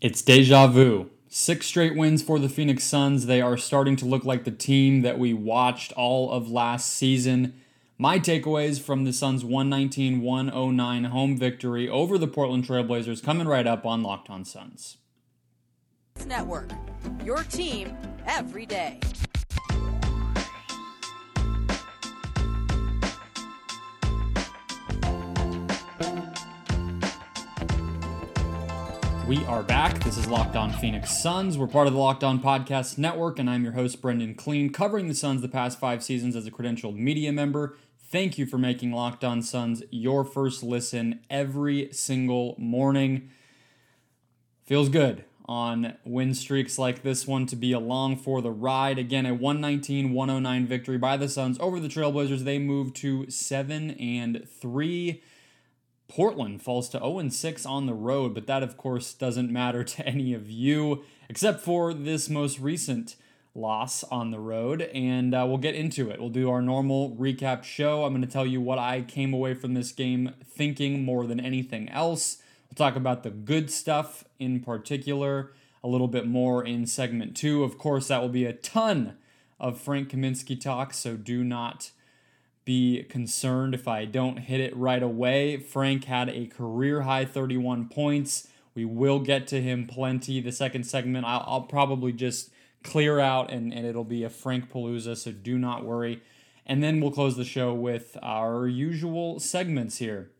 It's deja vu. Six straight wins for the Phoenix Suns. They are starting to look like the team that we watched all of last season. My takeaways from the Suns' 119 109 home victory over the Portland Trailblazers coming right up on Locked On Suns. Network, your team every day. We are back. This is Locked On Phoenix Suns. We're part of the Locked On Podcast Network, and I'm your host, Brendon Kleen, covering the Suns the past five seasons as a credentialed media member. Thank you for making Locked On Suns your first listen every single morning. Feels good on win streaks like this one to be along for the ride. Again, a 119 109 victory by the Suns over the Trailblazers. They move to 7 and 3. Portland falls to 0 6 on the road, but that, of course, doesn't matter to any of you except for this most recent loss on the road. And uh, we'll get into it. We'll do our normal recap show. I'm going to tell you what I came away from this game thinking more than anything else. We'll talk about the good stuff in particular, a little bit more in segment two. Of course, that will be a ton of Frank Kaminsky talk, so do not be concerned if I don't hit it right away. Frank had a career high 31 points. We will get to him plenty. The second segment, I'll, I'll probably just clear out and, and it'll be a Frank Palooza, so do not worry. And then we'll close the show with our usual segments here.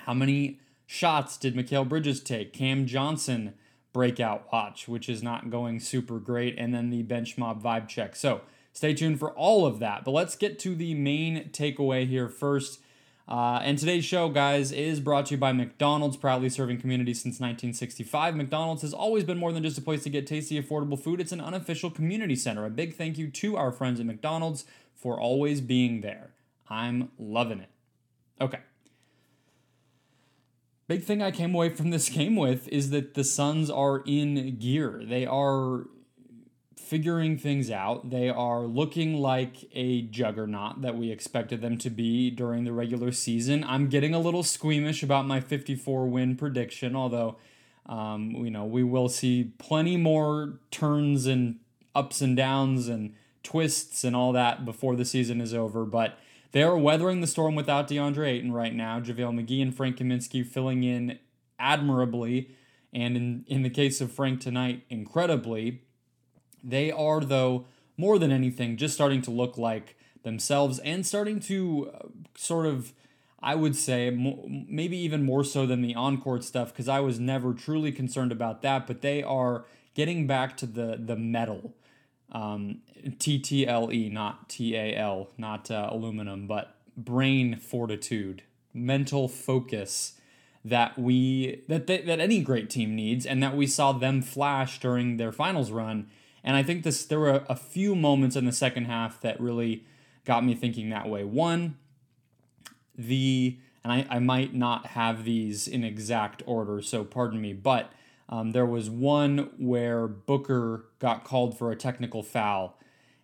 How many shots did Mikal Bridges take? Cam Johnson breakout watch, which is not going super great. And then the bench mob vibe check. So, Stay tuned for all of that. But let's get to the main takeaway here first. Uh, and today's show, guys, is brought to you by McDonald's, proudly serving communities since 1965. McDonald's has always been more than just a place to get tasty, affordable food, it's an unofficial community center. A big thank you to our friends at McDonald's for always being there. I'm loving it. Okay. Big thing I came away from this game with is that the Suns are in gear. They are figuring things out. They are looking like a juggernaut that we expected them to be during the regular season. I'm getting a little squeamish about my 54 win prediction, although um, you know we will see plenty more turns and ups and downs and twists and all that before the season is over. But they are weathering the storm without DeAndre Ayton right now. JaVale McGee and Frank Kaminsky filling in admirably. And in, in the case of Frank tonight, incredibly, they are, though, more than anything, just starting to look like themselves and starting to uh, sort of, I would say, maybe even more so than the on court stuff, because I was never truly concerned about that, but they are getting back to the, the metal. Um, TTLE, not TAL, not uh, aluminum, but brain fortitude, mental focus that we that they, that any great team needs and that we saw them flash during their finals run and I think this there were a few moments in the second half that really got me thinking that way. One, the and I, I might not have these in exact order, so pardon me, but um, there was one where Booker got called for a technical foul.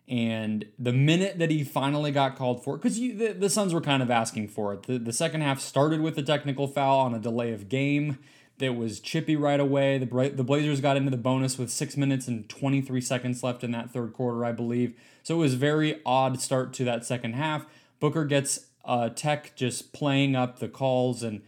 And the minute that he finally got called for it, because the, the Suns were kind of asking for it. The, the second half started with a technical foul on a delay of game that was chippy right away. The, Bra- the Blazers got into the bonus with six minutes and 23 seconds left in that third quarter, I believe. So it was very odd start to that second half. Booker gets uh, Tech just playing up the calls and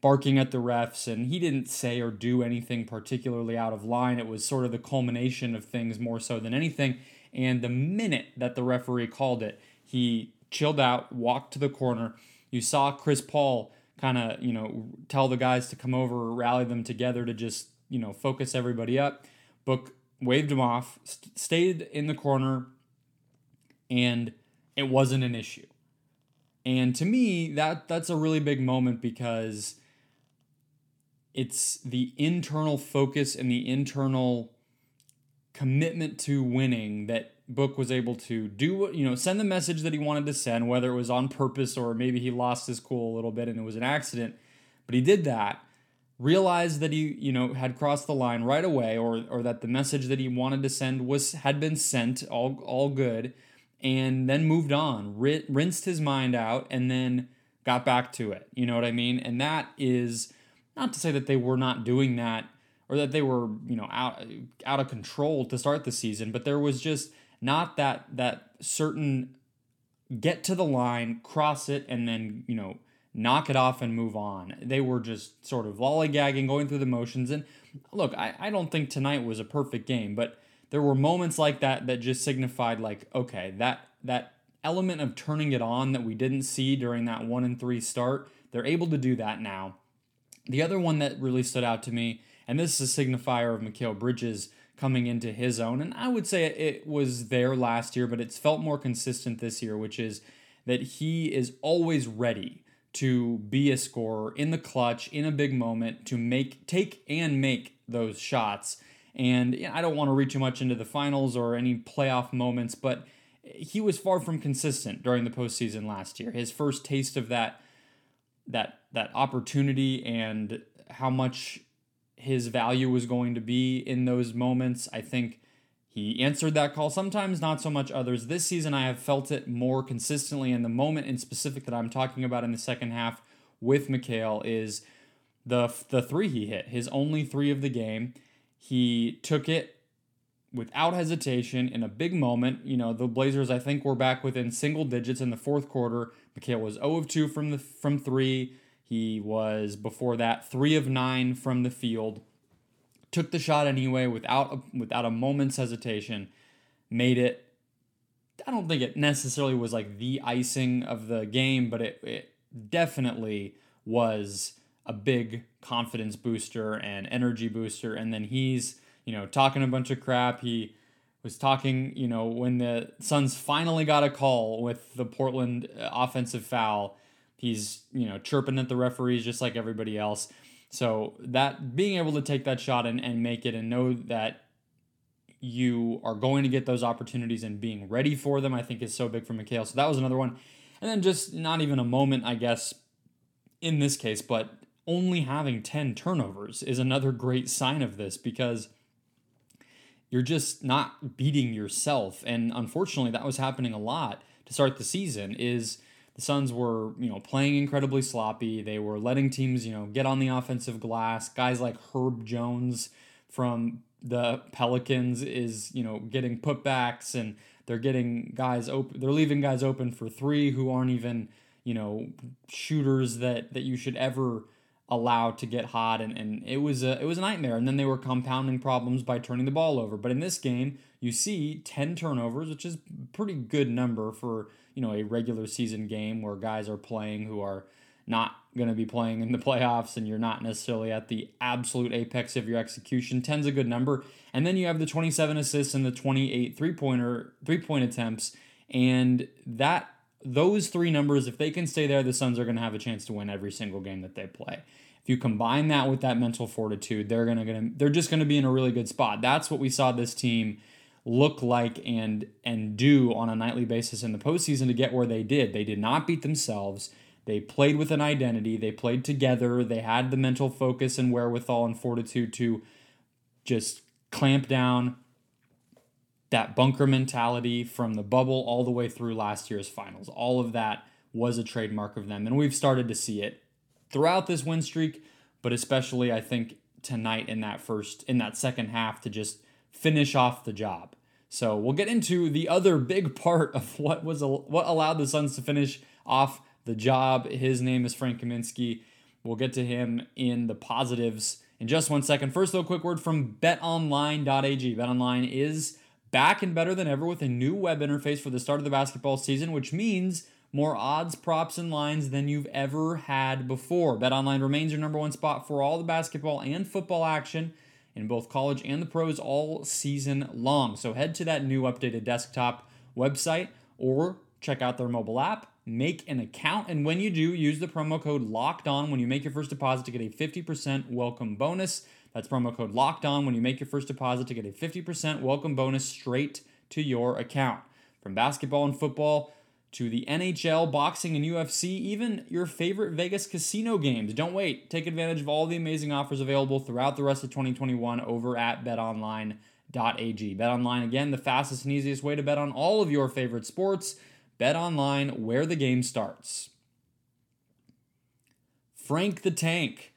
barking at the refs, and he didn't say or do anything particularly out of line. It was sort of the culmination of things more so than anything. And the minute that the referee called it, he chilled out, walked to the corner. You saw Chris Paul kind of, you know, tell the guys to come over, rally them together to just, you know, focus everybody up. Book waved him off, st- stayed in the corner, and it wasn't an issue. And to me, that that's a really big moment because it's the internal focus and the internal commitment to winning that Book was able to do, you know, send the message that he wanted to send, whether it was on purpose or maybe he lost his cool a little bit and it was an accident. But he did that, realized that he, you know, had crossed the line right away, or or that the message that he wanted to send was had been sent, all all good, and then moved on, rinsed his mind out, and then got back to it. You know what I mean? And that is not to say that they were not doing that or that they were, you know, out out of control to start the season, but there was just not that that certain get to the line, cross it, and then, you know, knock it off and move on. They were just sort of lollygagging, going through the motions. And look, I, I don't think tonight was a perfect game, but there were moments like that that just signified like, okay, that that element of turning it on that we didn't see during that one and three start, they're able to do that now. The other one that really stood out to me, and this is a signifier of Mikal Bridges coming into his own, and I would say it was there last year, but it's felt more consistent this year, which is that he is always ready to be a scorer in the clutch in a big moment to make take and make those shots. And you know, I don't want to read too much into the finals or any playoff moments, but he was far from consistent during the postseason last year. His first taste of that that that opportunity and how much his value was going to be in those moments. I think he answered that call. Sometimes not so much others. This season, I have felt it more consistently. And the moment in specific that I'm talking about in the second half with Mikal is the the three he hit, his only three of the game. He took it without hesitation in a big moment. You know, the Blazers I think were back within single digits in the fourth quarter. Mikal was 0 of 2 from the from 3. He was before that 3 of 9 from the field. Took the shot anyway without a, without a moment's hesitation. Made it I don't think it necessarily was like the icing of the game, but it, it definitely was a big confidence booster and energy booster. And then he's you know, talking a bunch of crap. He was talking, you know, when the Suns finally got a call with the Portland uh, offensive foul, he's, you know, chirping at the referees just like everybody else. So that being able to take that shot and, and make it and know that you are going to get those opportunities and being ready for them, I think is so big for Mikal. So that was another one. And then just not even a moment, I guess, in this case, but only having 10 turnovers is another great sign of this because – you're just not beating yourself. And unfortunately, that was happening a lot to start the season. Is the Suns were you know playing incredibly sloppy. They were letting teams you know get on the offensive glass. Guys like Herb Jones from the Pelicans is you know getting putbacks and they're getting guys open. They're leaving guys open for three who aren't even you know shooters that that you should ever allowed to get hot and, and it was a it was a nightmare and then they were compounding problems by turning the ball over but in this game you see 10 turnovers which is pretty good number for you know a regular season game where guys are playing who are not going to be playing in the playoffs and you're not necessarily at the absolute apex of your execution 10's a good number and then you have the 27 assists and the 28 three-pointer three-point attempts and that those three numbers, if they can stay there, the Suns are going to have a chance to win every single game that they play. If you combine that with that mental fortitude, they're going to they're just going to be in a really good spot. That's what we saw this team look like and and do on a nightly basis in the postseason to get where they did. They did not beat themselves. They played with an identity. They played together. They had the mental focus and wherewithal and fortitude to just clamp down, that bunker mentality from the bubble all the way through last year's finals. All of that was a trademark of them. And we've started to see it throughout this win streak, but especially I think tonight in that first in that second half to just finish off the job. So we'll get into the other big part of what was what allowed the Suns to finish off the job. His name is Frank Kaminsky. We'll get to him in the positives in just one second. First, though, quick word from betonline.ag. BetOnline is back and better than ever with a new web interface for the start of the basketball season, which means more odds, props, and lines than you've ever had before. BetOnline remains your number one spot for all the basketball and football action in both college and the pros all season long. So head to that new updated desktop website or check out their mobile app. Make an account, and when you do, use the promo code LOCKED ON when you make your first deposit to get a 50% welcome bonus. That's promo code locked on when you make your first deposit to get a 50% welcome bonus straight to your account. From basketball and football to the NHL, boxing, and UFC, even your favorite Vegas casino games. Don't wait. Take advantage of all the amazing offers available throughout the rest of 2021 over at betonline.ag. BetOnline, again, the fastest and easiest way to bet on all of your favorite sports. BetOnline, where the game starts. Frank the Tank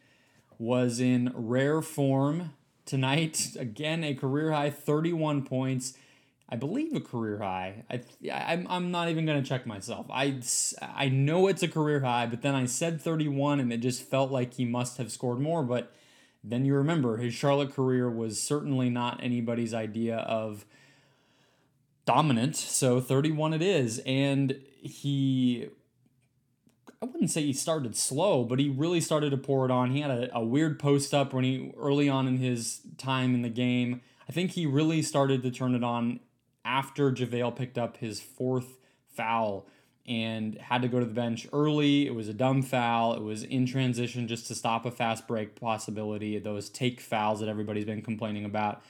was in rare form tonight. Again, a career high 31 points. I believe a career high. I, I I'm not even gonna check myself. I I know it's a career high, but then I said 31, and it just felt like he must have scored more. But then you remember his Charlotte career was certainly not anybody's idea of dominant. So 31 it is, and he. I wouldn't say he started slow, but he really started to pour it on. He had a, a weird post up when he early on in his time in the game. I think he really started to turn it on after JaVale picked up his fourth foul and had to go to the bench early. It was a dumb foul. It was in transition just to stop a fast break possibility, those take fouls that everybody's been complaining about.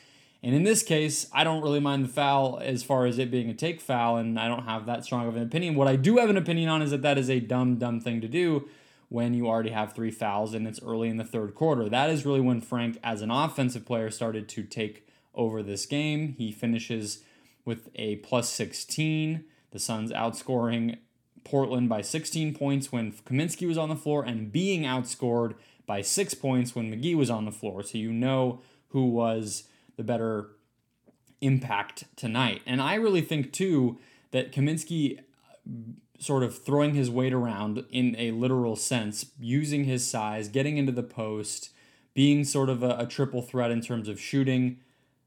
And in this case, I don't really mind the foul as far as it being a take foul, and I don't have that strong of an opinion. What I do have an opinion on is that that is a dumb, dumb thing to do when you already have three fouls and it's early in the third quarter. That is really when Frank, as an offensive player, started to take over this game. He finishes with a plus 16. The Suns outscoring Portland by 16 points when Kaminsky was on the floor and being outscored by six points when McGee was on the floor. So you know who was the better impact tonight. And I really think, too, that Kaminsky uh, sort of throwing his weight around in a literal sense, using his size, getting into the post, being sort of a, a triple threat in terms of shooting,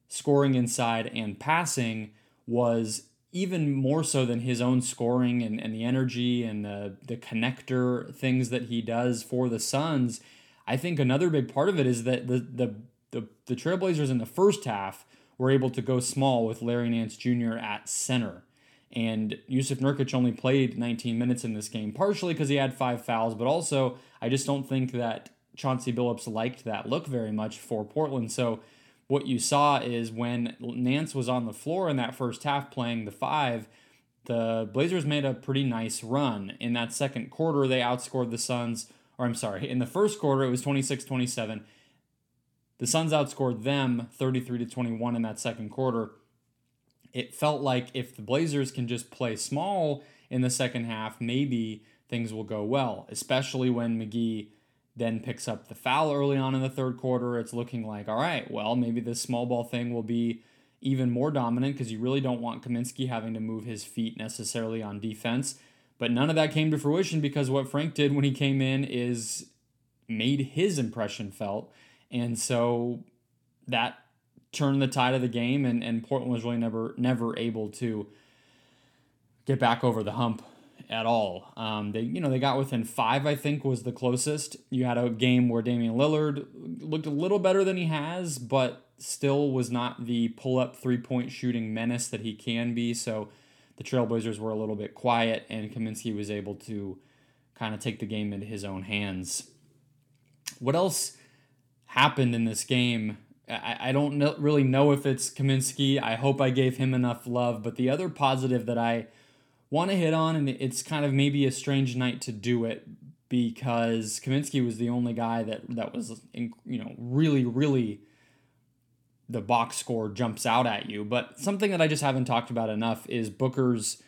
scoring inside, and passing was even more so than his own scoring and, and the energy and the, the connector things that he does for the Suns. I think another big part of it is that the, the, the, the Trailblazers in the first half were able to go small with Larry Nance Jr. at center. And Jusuf Nurkic only played 19 minutes in this game, partially because he had five fouls, but also I just don't think that Chauncey Billups liked that look very much for Portland. So what you saw is when Nance was on the floor in that first half playing the five, the Blazers made a pretty nice run. In that second quarter, they outscored the Suns, or I'm sorry, in the first quarter, it was 26 27. The Suns outscored them 33 to 21 in that second quarter. It felt like if the Blazers can just play small in the second half, maybe things will go well, especially when McGee then picks up the foul early on in the third quarter. It's looking like, all right, well, maybe this small ball thing will be even more dominant because you really don't want Kaminsky having to move his feet necessarily on defense. But none of that came to fruition because what Frank did when he came in is made his impression felt. And so that turned the tide of the game and, and Portland was really never never able to get back over the hump at all. Um, they you know they got within five. I think was the closest. You had a game where Damian Lillard looked a little better than he has, but still was not the pull up three point shooting menace that he can be. So the Trailblazers were a little bit quiet, and Kaminsky was able to kind of take the game into his own hands. What else happened in this game? I, I don't really know if it's Kaminsky. I hope I gave him enough love. But the other positive that I want to hit on, and it's kind of maybe a strange night to do it because Kaminsky was the only guy that that was in, you know really really the box score jumps out at you. But something that I just haven't talked about enough is Booker's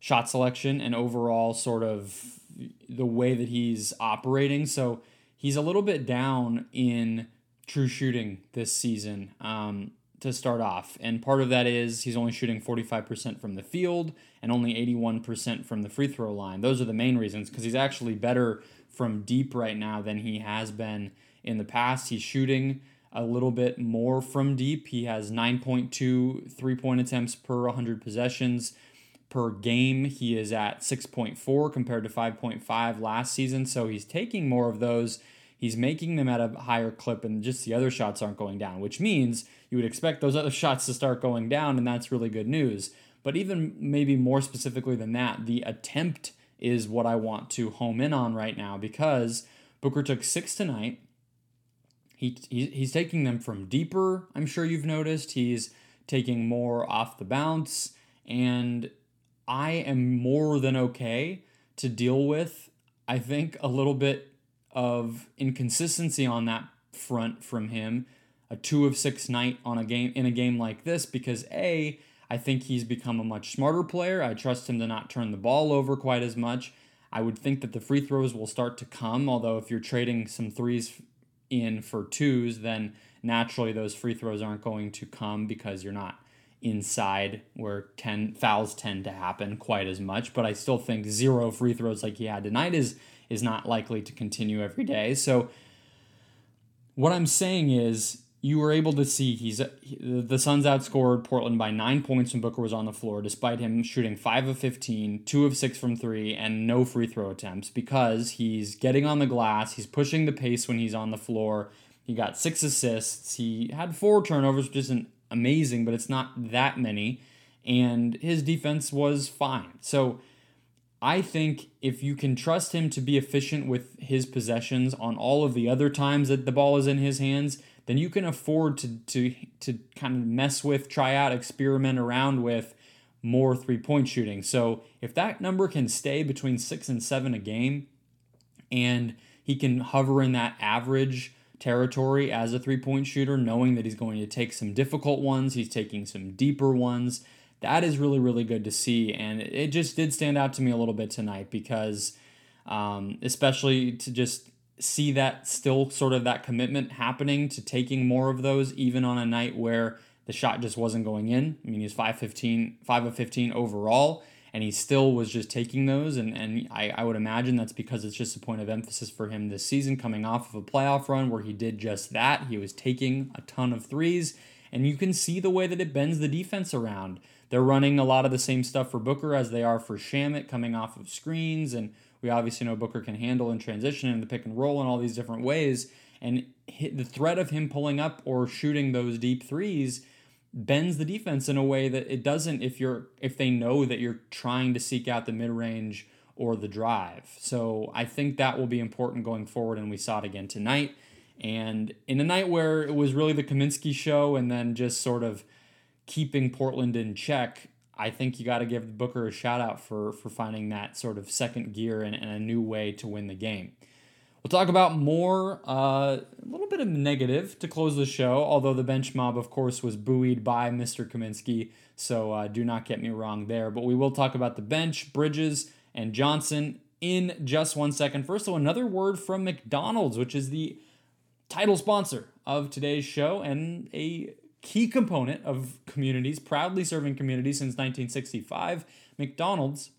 shot selection and overall sort of the way that he's operating. So he's a little bit down in true shooting this season. Um, to start off. And part of that is he's only shooting 45% from the field and only 81% from the free throw line. Those are the main reasons because he's actually better from deep right now than he has been in the past. He's shooting a little bit more from deep. He has 9.2 three point attempts per 100 possessions per game. He is at 6.4 compared to 5.5 last season. So he's taking more of those he's making them at a higher clip and just the other shots aren't going down, which means you would expect those other shots to start going down, and that's really good news. But even maybe more specifically than that, the attempt is what I want to home in on right now because Booker took six tonight. He, he, he's taking them from deeper, I'm sure you've noticed. He's taking more off the bounce, and I am more than okay to deal with, I think, a little bit of inconsistency on that front from him. A two of six night on a game in a game like this because a I think he's become a much smarter player. I trust him to not turn the ball over quite as much. I would think that the free throws will start to come, although if you're trading some threes in for twos, then naturally those free throws aren't going to come because you're not inside where 10 fouls tend to happen quite as much but i still think zero free throws like he had tonight is is not likely to continue every day so what i'm saying is you were able to see he's the Suns outscored Portland by nine points when Booker was on the floor, despite him shooting five of 15, two of six from three, and no free throw attempts because he's getting on the glass, he's pushing the pace when he's on the floor. He got six assists. He had four turnovers, which isn't amazing, but it's not that many. And his defense was fine. So I think if you can trust him to be efficient with his possessions on all of the other times that the ball is in his hands, then you can afford to to to kind of mess with, try out, experiment around with more three point shooting. So if that number can stay between six and seven a game, and he can hover in that average territory as a three point shooter, knowing that he's going to take some difficult ones, he's taking some deeper ones. That is really, really good to see. And it just did stand out to me a little bit tonight because, um, especially to just see that still sort of that commitment happening to taking more of those, even on a night where the shot just wasn't going in. I mean, he's 515, 5 of 15 overall, and he still was just taking those. And, and I, I would imagine that's because it's just a point of emphasis for him this season, coming off of a playoff run where he did just that. He was taking a ton of threes, and you can see the way that it bends the defense around. They're running a lot of the same stuff for Booker as they are for Shamet, coming off of screens and we obviously know Booker can handle in transition and the pick and roll in all these different ways. And the threat of him pulling up or shooting those deep threes bends the defense in a way that it doesn't if you're if they know that you're trying to seek out the mid range or the drive. So I think that will be important going forward, and we saw it again tonight. And in a night where it was really the Kaminsky show, and then just sort of keeping Portland in check, I think you got to give Booker a shout out for for finding that sort of second gear and, and a new way to win the game. We'll talk about more, uh, a little bit of negative to close the show, although the bench mob, of course, was buoyed by Mr. Kaminsky, so uh, do not get me wrong there. But we will talk about the bench, Bridges, and Johnson in just one second. First, though, another word from McDonald's, which is the title sponsor of today's show and a key component of communities, proudly serving communities since 1965, McDonald's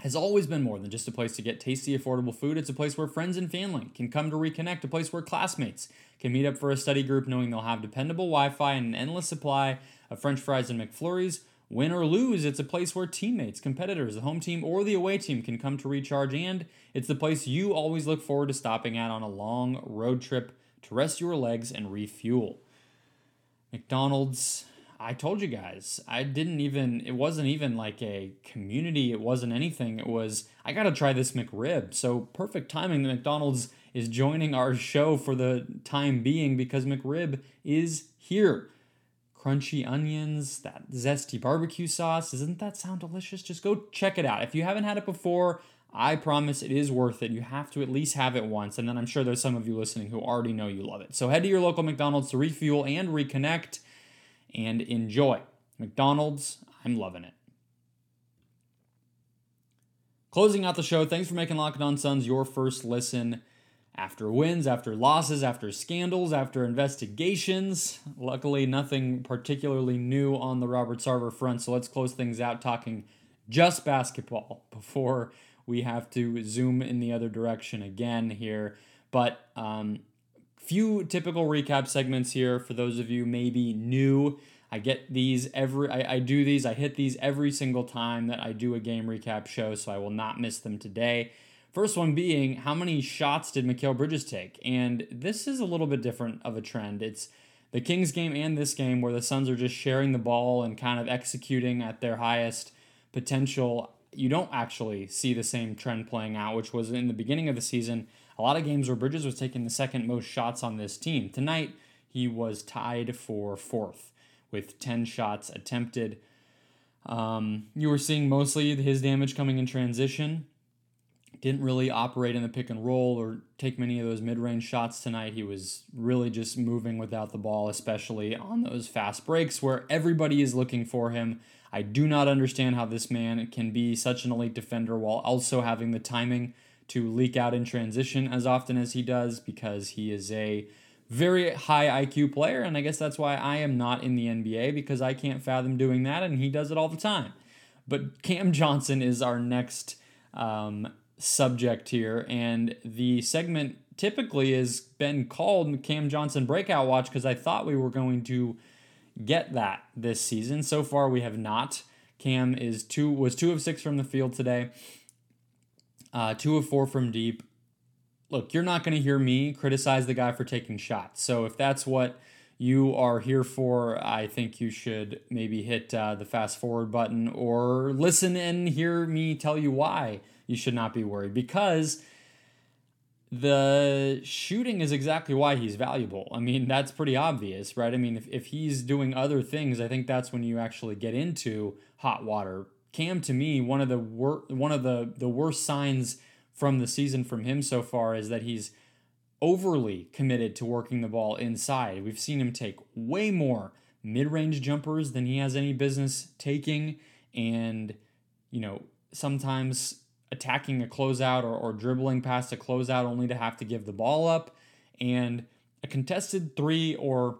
has always been more than just a place to get tasty, affordable food. It's a place where friends and family can come to reconnect, a place where classmates can meet up for a study group knowing they'll have dependable Wi Fi and an endless supply of French fries and McFlurries. Win or lose, it's a place where teammates, competitors, the home team, or the away team can come to recharge, and it's the place you always look forward to stopping at on a long road trip to rest your legs and refuel. McDonald's, I told you guys, I didn't even, it wasn't even like a community, it wasn't anything. It was, I gotta try this McRib. So perfect timing that McDonald's is joining our show for the time being because McRib is here. Crunchy onions, that zesty barbecue sauce. Doesn't that sound delicious? Just go check it out. If you haven't had it before, I promise it is worth it. You have to at least have it once, and then I'm sure there's some of you listening who already know you love it. So head to your local McDonald's to refuel and reconnect and enjoy. McDonald's, I'm loving it. Closing out the show, thanks for making Locked On Suns your first listen after wins, after losses, after scandals, after investigations. Luckily, nothing particularly new on the Robert Sarver front, so let's close things out talking just basketball before we have to zoom in the other direction again here. But um, few typical recap segments here for those of you maybe new. I get these every I, I do these, I hit these every single time that I do a game recap show, so I will not miss them today. First one being how many shots did Mikal Bridges take? And this is a little bit different of a trend. It's the Kings game and this game where the Suns are just sharing the ball and kind of executing at their highest potential you don't actually see the same trend playing out, which was in the beginning of the season. A lot of games where Bridges was taking the second most shots on this team. Tonight, he was tied for fourth with 10 shots attempted. Um, you were seeing mostly his damage coming in transition. Didn't really operate in the pick and roll or take many of those mid range shots tonight. He was really just moving without the ball, especially on those fast breaks where everybody is looking for him. I do not understand how this man can be such an elite defender while also having the timing to leak out in transition as often as he does because he is a very high IQ player, and I guess that's why I am not in the NBA because I can't fathom doing that, and he does it all the time. But Cam Johnson is our next um, subject here, and the segment typically has been called Cam Johnson Breakout Watch because I thought we were going to get that this season. So far, we have not. Cam is two was two of six from the field today, uh, two of four from deep. Look, you're not going to hear me criticize the guy for taking shots. So if that's what you are here for, I think you should maybe hit uh, the fast forward button or listen and hear me tell you why you should not be worried because the shooting is exactly why he's valuable. I mean, that's pretty obvious, right? I mean, if, if he's doing other things, I think that's when you actually get into hot water. Cam, to me, one of the wor- one of the the worst signs from the season from him so far is that he's overly committed to working the ball inside. We've seen him take way more mid-range jumpers than he has any business taking, and you know sometimes attacking a closeout or, or dribbling past a closeout only to have to give the ball up. And a contested three or,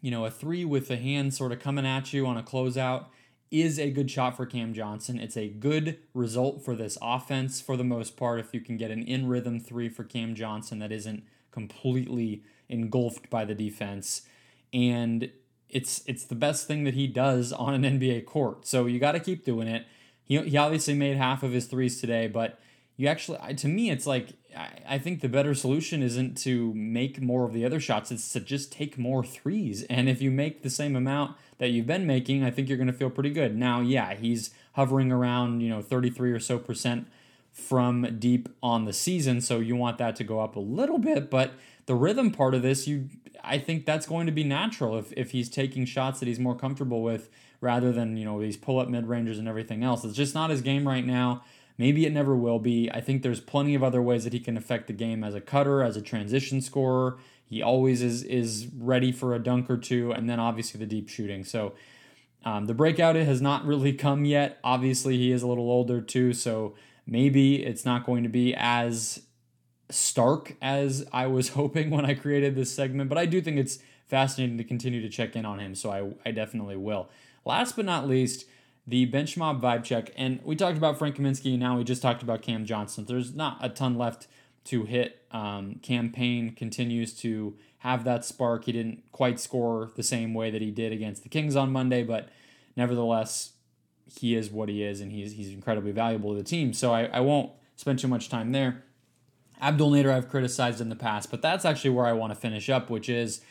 you know, a three with the hand sort of coming at you on a closeout is a good shot for Cam Johnson. It's a good result for this offense for the most part. If you can get an in rhythm three for Cam Johnson that isn't completely engulfed by the defense. And it's it's the best thing that he does on an NBA court. So you got to keep doing it. He, he obviously made half of his threes today, but you actually, to me, it's like, I, I think the better solution isn't to make more of the other shots, it's to just take more threes. And if you make the same amount that you've been making, I think you're going to feel pretty good. Now, yeah, he's hovering around, you know, 33 or so percent from deep on the season, so you want that to go up a little bit, but the rhythm part of this, you I think that's going to be natural if, if he's taking shots that he's more comfortable with rather than, you know, these pull up mid rangers and everything else. It's just not his game right now. Maybe it never will be. I think there's plenty of other ways that he can affect the game as a cutter, as a transition scorer. He always is is ready for a dunk or two, and then obviously the deep shooting. So um, the breakout it has not really come yet. Obviously, he is a little older too, so maybe it's not going to be as stark as I was hoping when I created this segment. But I do think it's fascinating to continue to check in on him, so I, I definitely will. Last but not least, the bench mob vibe check. And we talked about Frank Kaminsky, now we just talked about Cam Johnson. There's not a ton left to hit. Um, Cam Payne continues to have that spark. He didn't quite score the same way that he did against the Kings on Monday, but nevertheless, he is what he is, and he's, he's incredibly valuable to the team. So I, I won't spend too much time there. Abdel Nader I've criticized in the past, but that's actually where I want to finish up, which is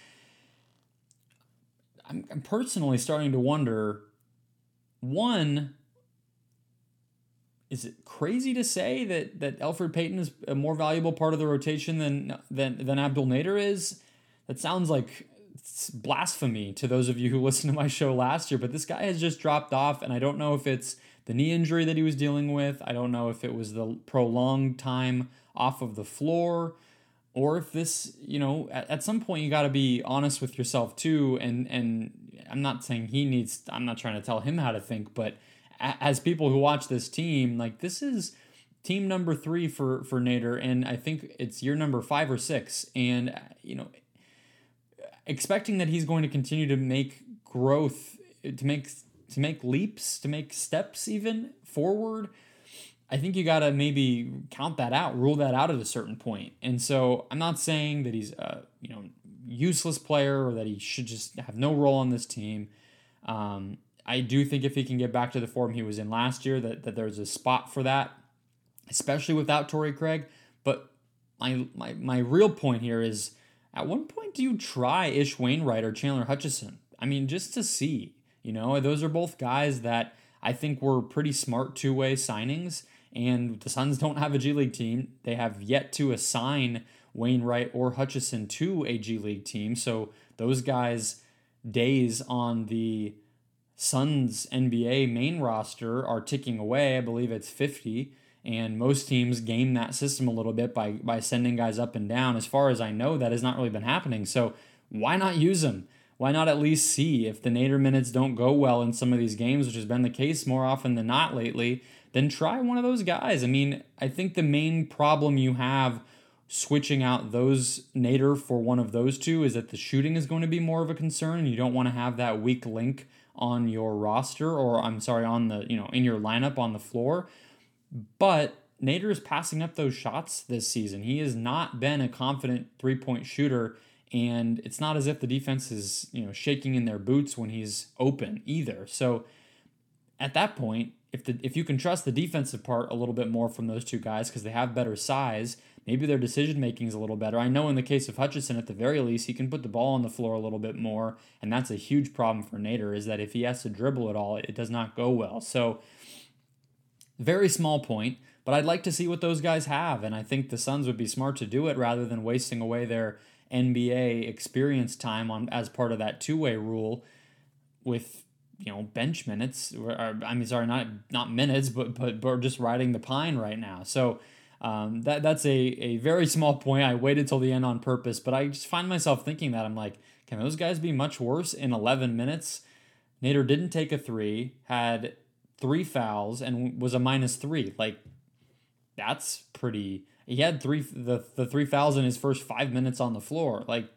I'm, I'm personally starting to wonder one, is it crazy to say that that Elfrid Payton is a more valuable part of the rotation than than than Abdel Nader is? That sounds like blasphemy to those of you who listened to my show last year, but this guy has just dropped off, and I don't know if it's the knee injury that he was dealing with. I don't know if it was the prolonged time off of the floor or if this you know at, at some point you got to be honest with yourself too and and i'm not saying he needs i'm not trying to tell him how to think but as people who watch this team like this is team number three for for nader and i think it's year number five or six and you know expecting that he's going to continue to make growth to make to make leaps to make steps even forward I think you got to maybe count that out, rule that out at a certain point. And so I'm not saying that he's a you know useless player or that he should just have no role on this team. Um, I do think if he can get back to the form he was in last year, that, that there's a spot for that, especially without Torrey Craig. But my, my my real point here is, at one point do you try Ish Wainwright or Chandler Hutchison? I mean, just to see, you know, those are both guys that I think were pretty smart two way signings and the Suns don't have a G League team. They have yet to assign Wainwright or Hutchison to a G League team. So those guys' days on the Suns NBA main roster are ticking away. I believe it's 50. And most teams game that system a little bit by, by sending guys up and down. As far as I know, that has not really been happening. So why not use them? Why not at least see if the Nader minutes don't go well in some of these games, which has been the case more often than not lately? Then try one of those guys. I mean, I think the main problem you have switching out those Nader for one of those two is that the shooting is going to be more of a concern. You don't want to have that weak link on your roster or I'm sorry on the you know in your lineup on the floor. But Nader is passing up those shots this season. He has not been a confident three point shooter, and it's not as if the defense is you know shaking in their boots when he's open either. So at that point, if the if you can trust the defensive part a little bit more from those two guys because they have better size, maybe their decision making is a little better. I know in the case of Hutchison, at the very least, he can put the ball on the floor a little bit more, and that's a huge problem for Nader. Is that if he has to dribble at all, it does not go well. So very small point, but I'd like to see what those guys have, and I think the Suns would be smart to do it rather than wasting away their NBA experience time on as part of that two way rule with you know bench minutes. Or, I mean, sorry, not not minutes, but but but just riding the pine right now. So. Um, that that's a, a very small point. I waited till the end on purpose, but I just find myself thinking that I'm like, can those guys be much worse in 11 minutes? Nader didn't take a three, had three fouls and was a minus three. Like that's pretty. He had three the the three fouls in his first five minutes on the floor. Like,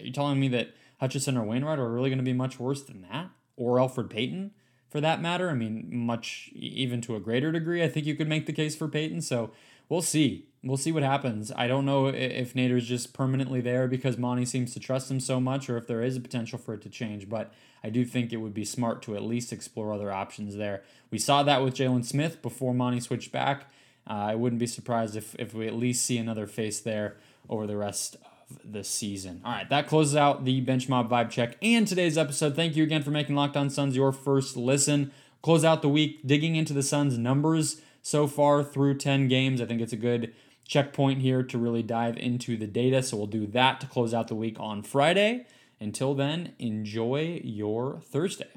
you telling me that Hutchison or Wainwright are really going to be much worse than that, or Elfrid Payton for that matter? I mean, much even to a greater degree. I think you could make the case for Payton. So we'll see. We'll see what happens. I don't know if Nader's just permanently there because Monty seems to trust him so much, or if there is a potential for it to change. But I do think it would be smart to at least explore other options there. We saw that with Jalen Smith before Monty switched back. Uh, I wouldn't be surprised if, if we at least see another face there over the rest the season. All right, that closes out the Bench Mob Vibe Check and today's episode. Thank you again for making Locked On Suns your first listen. Close out the week digging into the Suns' numbers so far through 10 games. I think it's a good checkpoint here to really dive into the data. So we'll do that to close out the week on Friday. Until then, enjoy your Thursday.